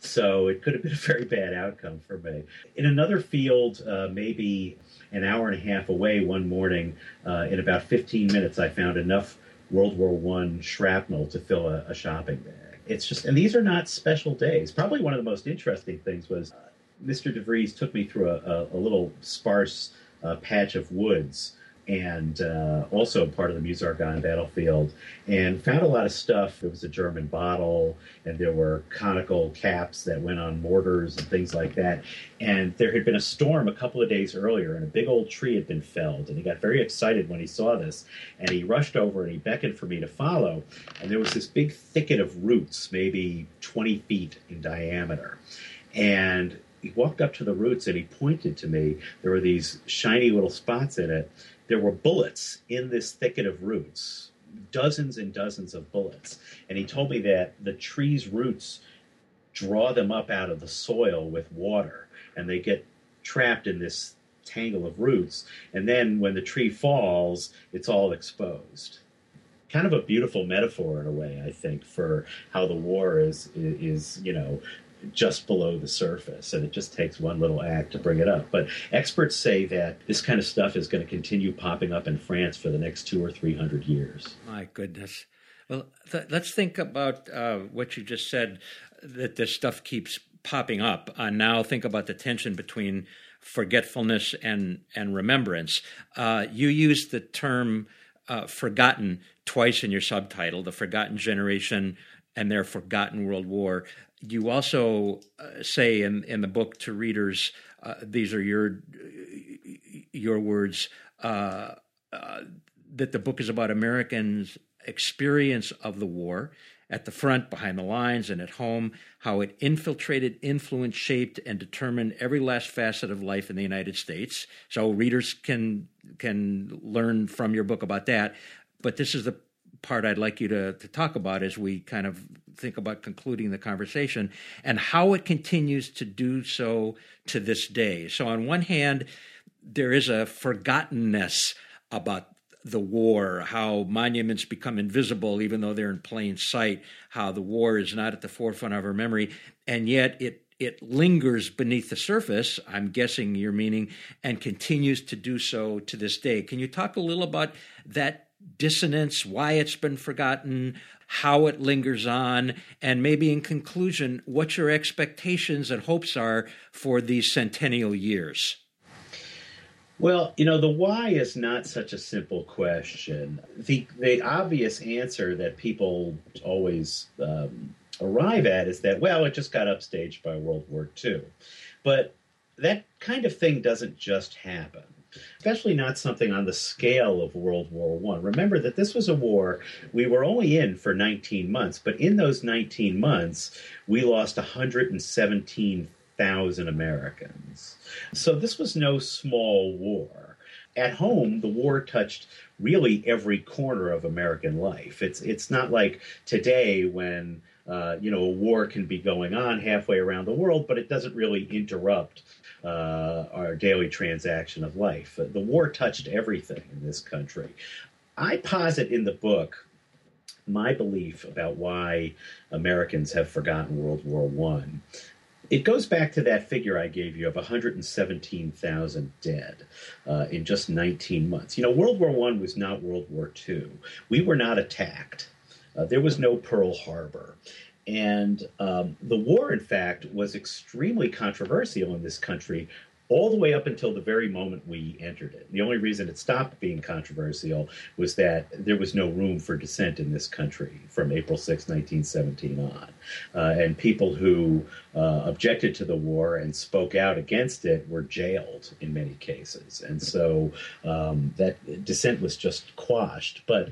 [SPEAKER 2] So it could have been a very bad outcome for me. In another field, uh, maybe an hour and a half away, one morning, uh, in about 15 minutes, I found enough World War One shrapnel to fill a, a, shopping bag. It's just, and these are not special days. Probably one of the most interesting things was uh, Mr. DeVries took me through a, a, a little sparse uh, patch of woods and uh, also part of the Meuse-Argonne battlefield, and found a lot of stuff. There was a German bottle, and there were conical caps that went on mortars and things like that. And there had been a storm a couple of days earlier, and a big old tree had been felled. And he got very excited when he saw this, and he rushed over and he beckoned for me to follow. And there was this big thicket of roots, maybe 20 feet in diameter. And he walked up to the roots and he pointed to me. There were these shiny little spots in it there were bullets in this thicket of roots, dozens and dozens of bullets. And he told me that the tree's roots draw them up out of the soil with water, and they get trapped in this tangle of roots. And then when the tree falls, it's all exposed. Kind of a beautiful metaphor in a way, I think, for how the war is is you know just below the surface, and it just takes one little act to bring it up. But experts say that this kind of stuff is going to continue popping up in France for the next two or three hundred years.
[SPEAKER 1] My goodness. Well, th- let's think about uh, what you just said that this stuff keeps popping up. Uh, now, think about the tension between forgetfulness and and remembrance. Uh, you use the term uh, "forgotten" twice in your subtitle, "The Forgotten Generation." And their forgotten world war you also uh, say in, in the book to readers, uh, these are your your words, uh, uh, that the book is about Americans' experience of the war at the front, behind the lines, and at home, how it infiltrated, influenced, shaped, and determined every last facet of life in the United States. So readers can can learn from your book about that. But this is the part I'd like you to, to talk about as we kind of think about concluding the conversation and how it continues to do so to this day. So, on one hand, there is a forgottenness about the war, how monuments become invisible even though they're in plain sight, how the war is not at the forefront of our memory, and yet it it lingers beneath the surface, I'm guessing you're meaning, and continues to do so to this day. Can you talk a little about that dissonance, why it's been forgotten, how it lingers on, and maybe in conclusion, what your expectations and hopes are for these centennial years.
[SPEAKER 2] Well, you know, the why is not such a simple question. The the obvious answer that people always um, arrive at is that, well, it just got upstaged by World War II. But that kind of thing doesn't just happen especially not something on the scale of World War One. Remember that this was a war we were only in for 19 months, but in those 19 months, we lost 117,000 Americans. So this was no small war. At home, the war touched really every corner of American life. It's it's not like today when uh, you know a war can be going on halfway around the world, but it doesn't really interrupt uh, our daily transaction of life. The war touched everything in this country. I posit in the book my belief about why Americans have forgotten World War One. It goes back to that figure I gave you of 117,000 dead uh, in just 19 months. You know, World War One was not World War Two. We were not attacked. Uh, there was no Pearl Harbor. And um, the war, in fact, was extremely controversial in this country all the way up until the very moment we entered it. The only reason it stopped being controversial was that there was no room for dissent in this country from April 6, 1917 on. Uh, and people who uh, objected to the war and spoke out against it were jailed in many cases. And so um, that dissent was just quashed. But,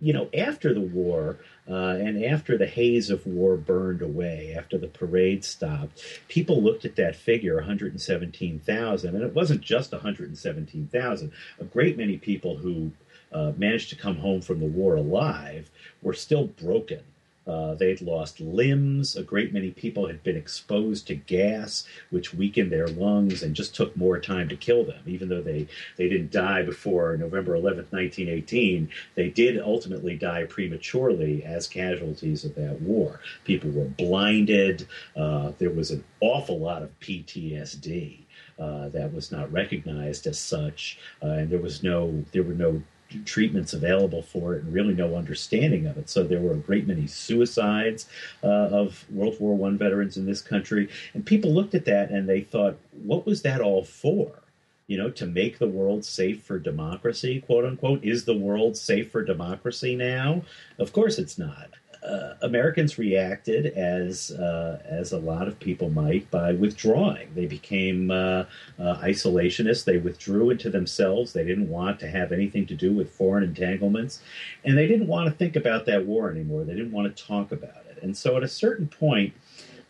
[SPEAKER 2] you know, after the war, uh, and after the haze of war burned away, after the parade stopped, people looked at that figure, 117,000, and it wasn't just 117,000. A great many people who uh, managed to come home from the war alive were still broken uh, they'd lost limbs. A great many people had been exposed to gas, which weakened their lungs and just took more time to kill them. Even though they, they didn't die before November 11th, 1918, they did ultimately die prematurely as casualties of that war. People were blinded. Uh, there was an awful lot of PTSD. Uh, that was not recognized as such, uh, and there was no there were no treatments available for it and really no understanding of it. So there were a great many suicides uh, of World War One veterans in this country, and people looked at that and they thought, what was that all for? You know, to make the world safe for democracy, quote unquote. Is the world safe for democracy now? Of course it's not uh, Americans reacted as uh, as a lot of people might by withdrawing. They became uh, uh, isolationists. They withdrew into themselves. They didn't want to have anything to do with foreign entanglements, and they didn't want to think about that war anymore. They didn't want to talk about it. And so, at a certain point,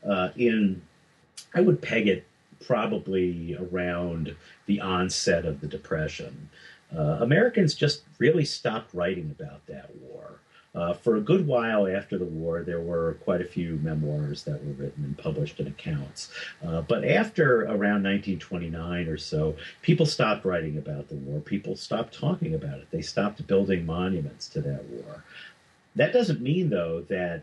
[SPEAKER 2] uh, in I would peg it probably around the onset of the Depression. Americans just really stopped writing about that war. Uh, for a good while after the war, there were quite a few memoirs that were written and published in accounts. Uh, but after around 1929 or so, people stopped writing about the war. People stopped talking about it. They stopped building monuments to that war. That doesn't mean, though, that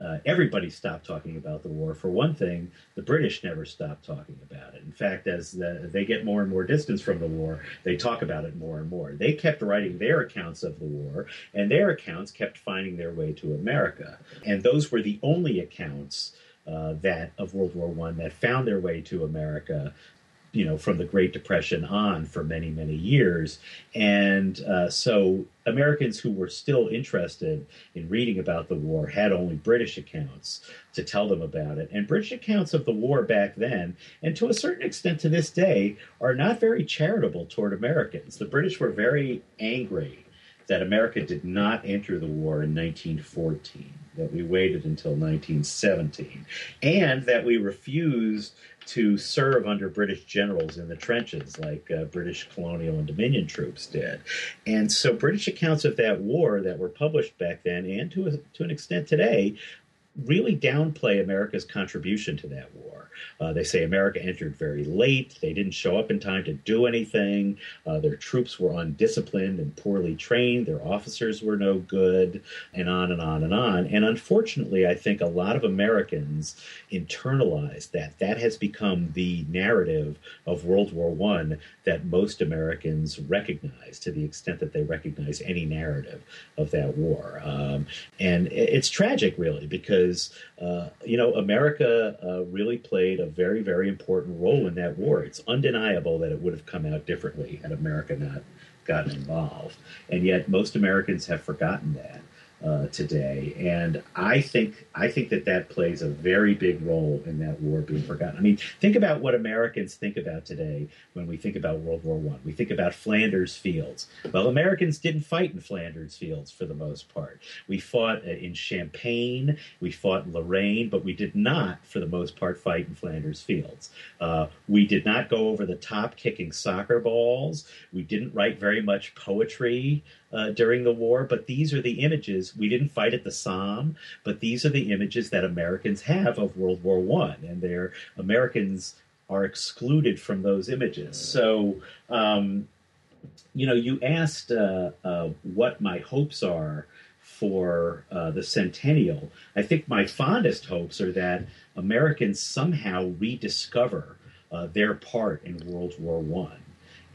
[SPEAKER 2] uh, everybody stopped talking about the war. For one thing, the British never stopped talking about it. In fact, as the, they get more and more distance from the war, they talk about it more and more. They kept writing their accounts of the war, and their accounts kept finding their way to America. And those were the only accounts uh, that of World War One that found their way to America you know from the Great Depression on for many many years, and uh, so Americans who were still interested in reading about the war had only British accounts to tell them about it, and British accounts of the war back then, and to a certain extent to this day, are not very charitable toward Americans. The British were very angry that America did not enter the war in 1914 that we waited until 1917, and that we refused to serve under British generals in the trenches, like uh, British colonial and Dominion troops did. And so, British accounts of that war that were published back then, and to a, to an extent today, really downplay America's contribution to that war. Uh, they say America entered very late. They didn't show up in time to do anything. Uh, their troops were undisciplined and poorly trained. Their officers were no good, and on and on and on. And unfortunately, I think a lot of Americans internalized that. That has become the narrative of World War One that most Americans recognize to the extent that they recognize any narrative of that war. Um, and it's tragic, really, because uh, you know America uh, really played a very, very important role in that war. It's undeniable that it would have come out differently had America not gotten involved, and yet most Americans have forgotten that uh, today. And I think I think that that plays a very big role in that war being forgotten. I mean, think about what Americans think about today when we think about World War One. We think about Flanders Fields. Well, Americans didn't fight in Flanders Fields for the most part. We fought uh, in Champagne, we fought in Lorraine, but we did not, for the most part, fight in Flanders Fields. Uh, we did not go over the top kicking soccer balls. We didn't write very much poetry uh, during the war, but these are the images. We didn't fight at the Somme, but these are the images that Americans have of World War One, and their Americans are excluded from those images. So, um, you know, you asked uh, uh, what my hopes are for uh, the centennial. I think my fondest hopes are that Americans somehow rediscover uh, their part in World War One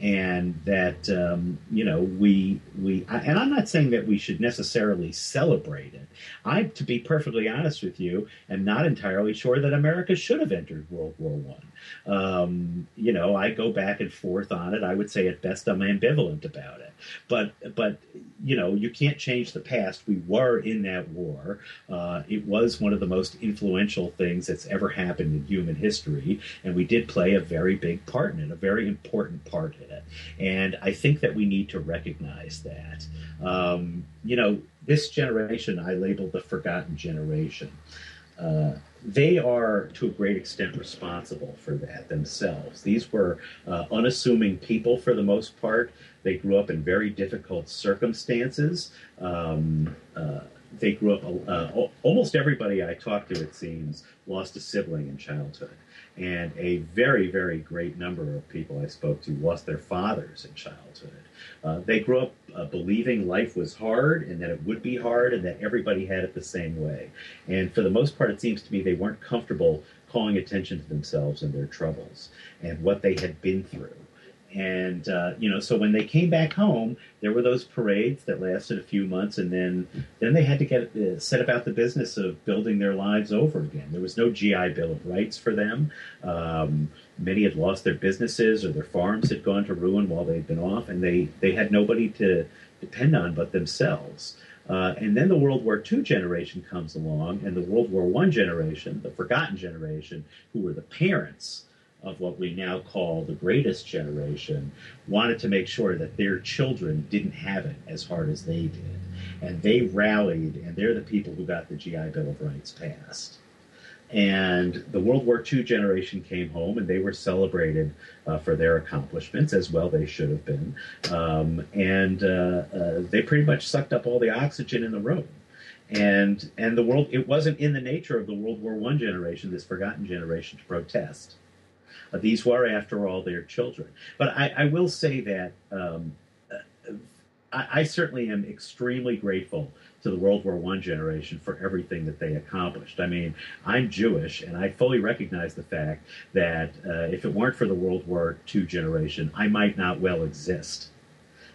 [SPEAKER 2] and that um, you know we we and I'm not saying that we should necessarily celebrate it. I, to be perfectly honest with you, am not entirely sure that America should have entered World War One. Um, you know, I go back and forth on it. I would say at best I'm ambivalent about it. But but you know, you can't change the past. We were in that war. Uh, it was one of the most influential things that's ever happened in human history, and we did play a very big part in it, a very important part in it. And I think that we need to recognize that. Um, you know, this generation I labeled the forgotten generation. Uh, they are to a great extent responsible for that themselves. These were uh, unassuming people for the most part. They grew up in very difficult circumstances. Um, uh, they grew up, uh, almost everybody I talked to, it seems, lost a sibling in childhood. And a very, very great number of people I spoke to lost their fathers in childhood. Uh, they grew up uh, believing life was hard and that it would be hard and that everybody had it the same way. And for the most part, it seems to me they weren't comfortable calling attention to themselves and their troubles and what they had been through. And uh, you know, so when they came back home, there were those parades that lasted a few months, and then then they had to get uh, set about the business of building their lives over again. There was no GI Bill of Rights for them. Um, many had lost their businesses or their farms had gone to ruin while they'd been off, and they they had nobody to depend on but themselves. Uh, and then the World War II generation comes along, and the World War I generation, the forgotten generation, who were the parents of what we now call the greatest generation, wanted to make sure that their children didn't have it as hard as they did. And they rallied, and they're the people who got the GI Bill of Rights passed. And the World War II generation came home and they were celebrated uh, for their accomplishments, as well they should have been. Um, and uh, uh, they pretty much sucked up all the oxygen in the room. And, and the world, it wasn't in the nature of the World War I generation, this forgotten generation, to protest. Uh, these were, after all, their children. But I, I will say that um, uh, I, I certainly am extremely grateful to the World War One generation for everything that they accomplished. I mean, I'm Jewish, and I fully recognize the fact that uh, if it weren't for the World War II generation, I might not well exist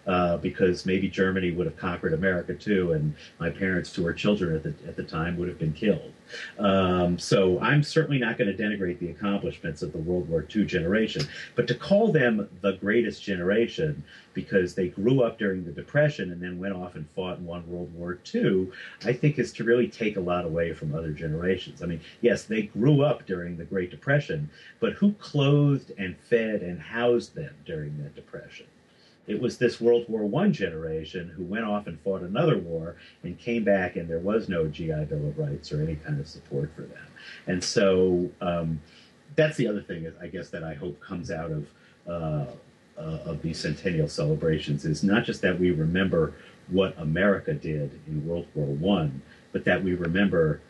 [SPEAKER 2] uh, because maybe Germany would have conquered America too, and my parents, who were children at the at the time, would have been killed. Um, so I'm certainly not going to denigrate the accomplishments of the World War II generation, but to call them the greatest generation because they grew up during the Depression and then went off and fought and won World War II, I think is to really take a lot away from other generations. I mean, yes, they grew up during the Great Depression, but who clothed and fed and housed them during that Depression? It was this World War One generation who went off and fought another war and came back, and there was no GI Bill of Rights or any kind of support for them. And so um, that's the other thing, I guess, that I hope comes out of uh, uh, of these centennial celebrations is not just that we remember what America did in World War One, but that we remember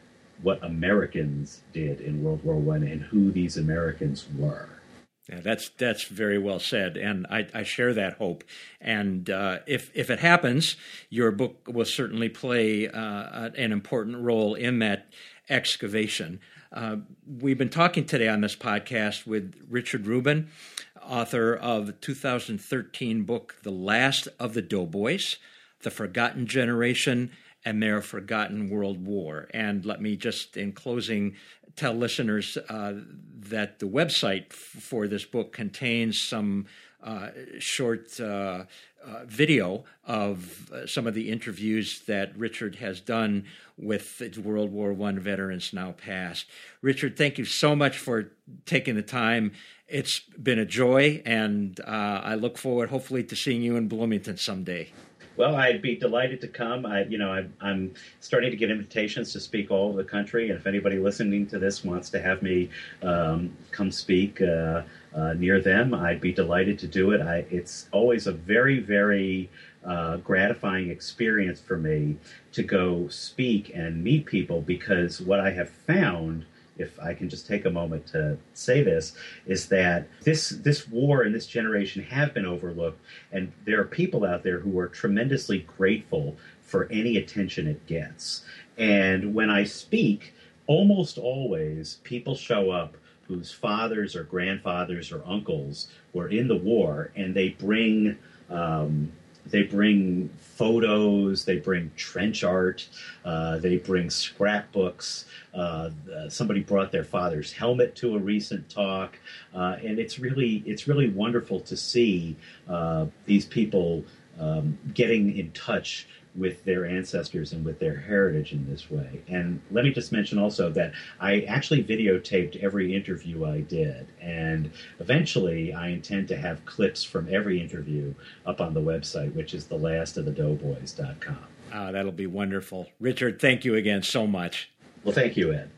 [SPEAKER 2] what Americans did in World War One and who these Americans were.
[SPEAKER 1] Yeah, that's that's very well said, and I, I share that hope. And uh, if if it happens, your book will certainly play uh, an important role in that excavation. Uh, we've been talking today on this podcast with Richard Rubin, author of the 2013 book "The Last of the Doughboys: The Forgotten Generation." and their forgotten world war. And let me just, in closing, tell listeners uh, that the website f- for this book contains some uh, short uh, uh video of uh, some of the interviews that Richard has done with World War I veterans now past. Richard, thank you so much for taking the time. It's been a joy, and uh, I look forward, hopefully, to seeing you in Bloomington someday.
[SPEAKER 2] Well, I'd be delighted to come. I, you know, I, am starting to get invitations to speak all over the country, and if anybody listening to this wants to have me um, come speak uh, uh, near them, I'd be delighted to do it. I, it's always a very, very uh, gratifying experience for me to go speak and meet people because what I have found if I can just take a moment to say this, is that this this war and this generation have been overlooked, and there are people out there who are tremendously grateful for any attention it gets. And when I speak, almost always people show up whose fathers or grandfathers or uncles were in the war, and they bring um, they bring photos, they bring trench art, uh, they bring scrapbooks. Uh, somebody brought their father's helmet to a recent talk, uh, and it's really it's really wonderful to see uh, these people um, getting in touch with their ancestors and with their heritage in this way. And let me just mention also that I actually videotaped every interview I did. And eventually, I intend to have clips from every interview up on the website, which is thelastofthedoughboys.com.
[SPEAKER 1] Ah, that'll be wonderful. Richard, thank you again so much.
[SPEAKER 2] Well, thank you, Ed.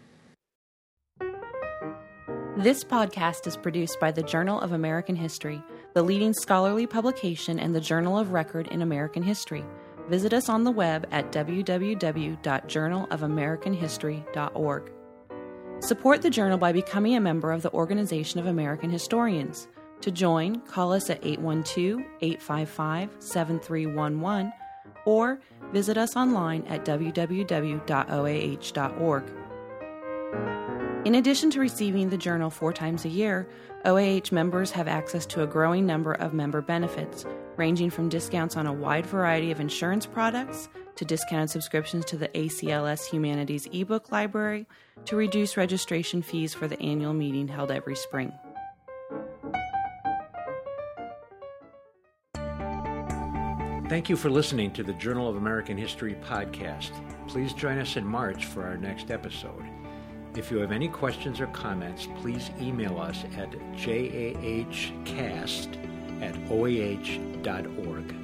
[SPEAKER 3] This podcast is produced by the Journal of American History, the leading scholarly publication and the journal of record in American history. Visit us on the web at www.journalofamericanhistory.org. Support the journal by becoming a member of the Organization of American Historians. To join, call us at 812 855 7311 or visit us online at www.oah.org. In addition to receiving the journal four times a year, OAH members have access to a growing number of member benefits, ranging from discounts on a wide variety of insurance products to discounted subscriptions to the ACLS Humanities ebook library to reduced registration fees for the annual meeting held every spring.
[SPEAKER 1] Thank you for listening to the Journal of American History podcast. Please join us in March for our next episode. If you have any questions or comments, please email us at jahcast at oah.org.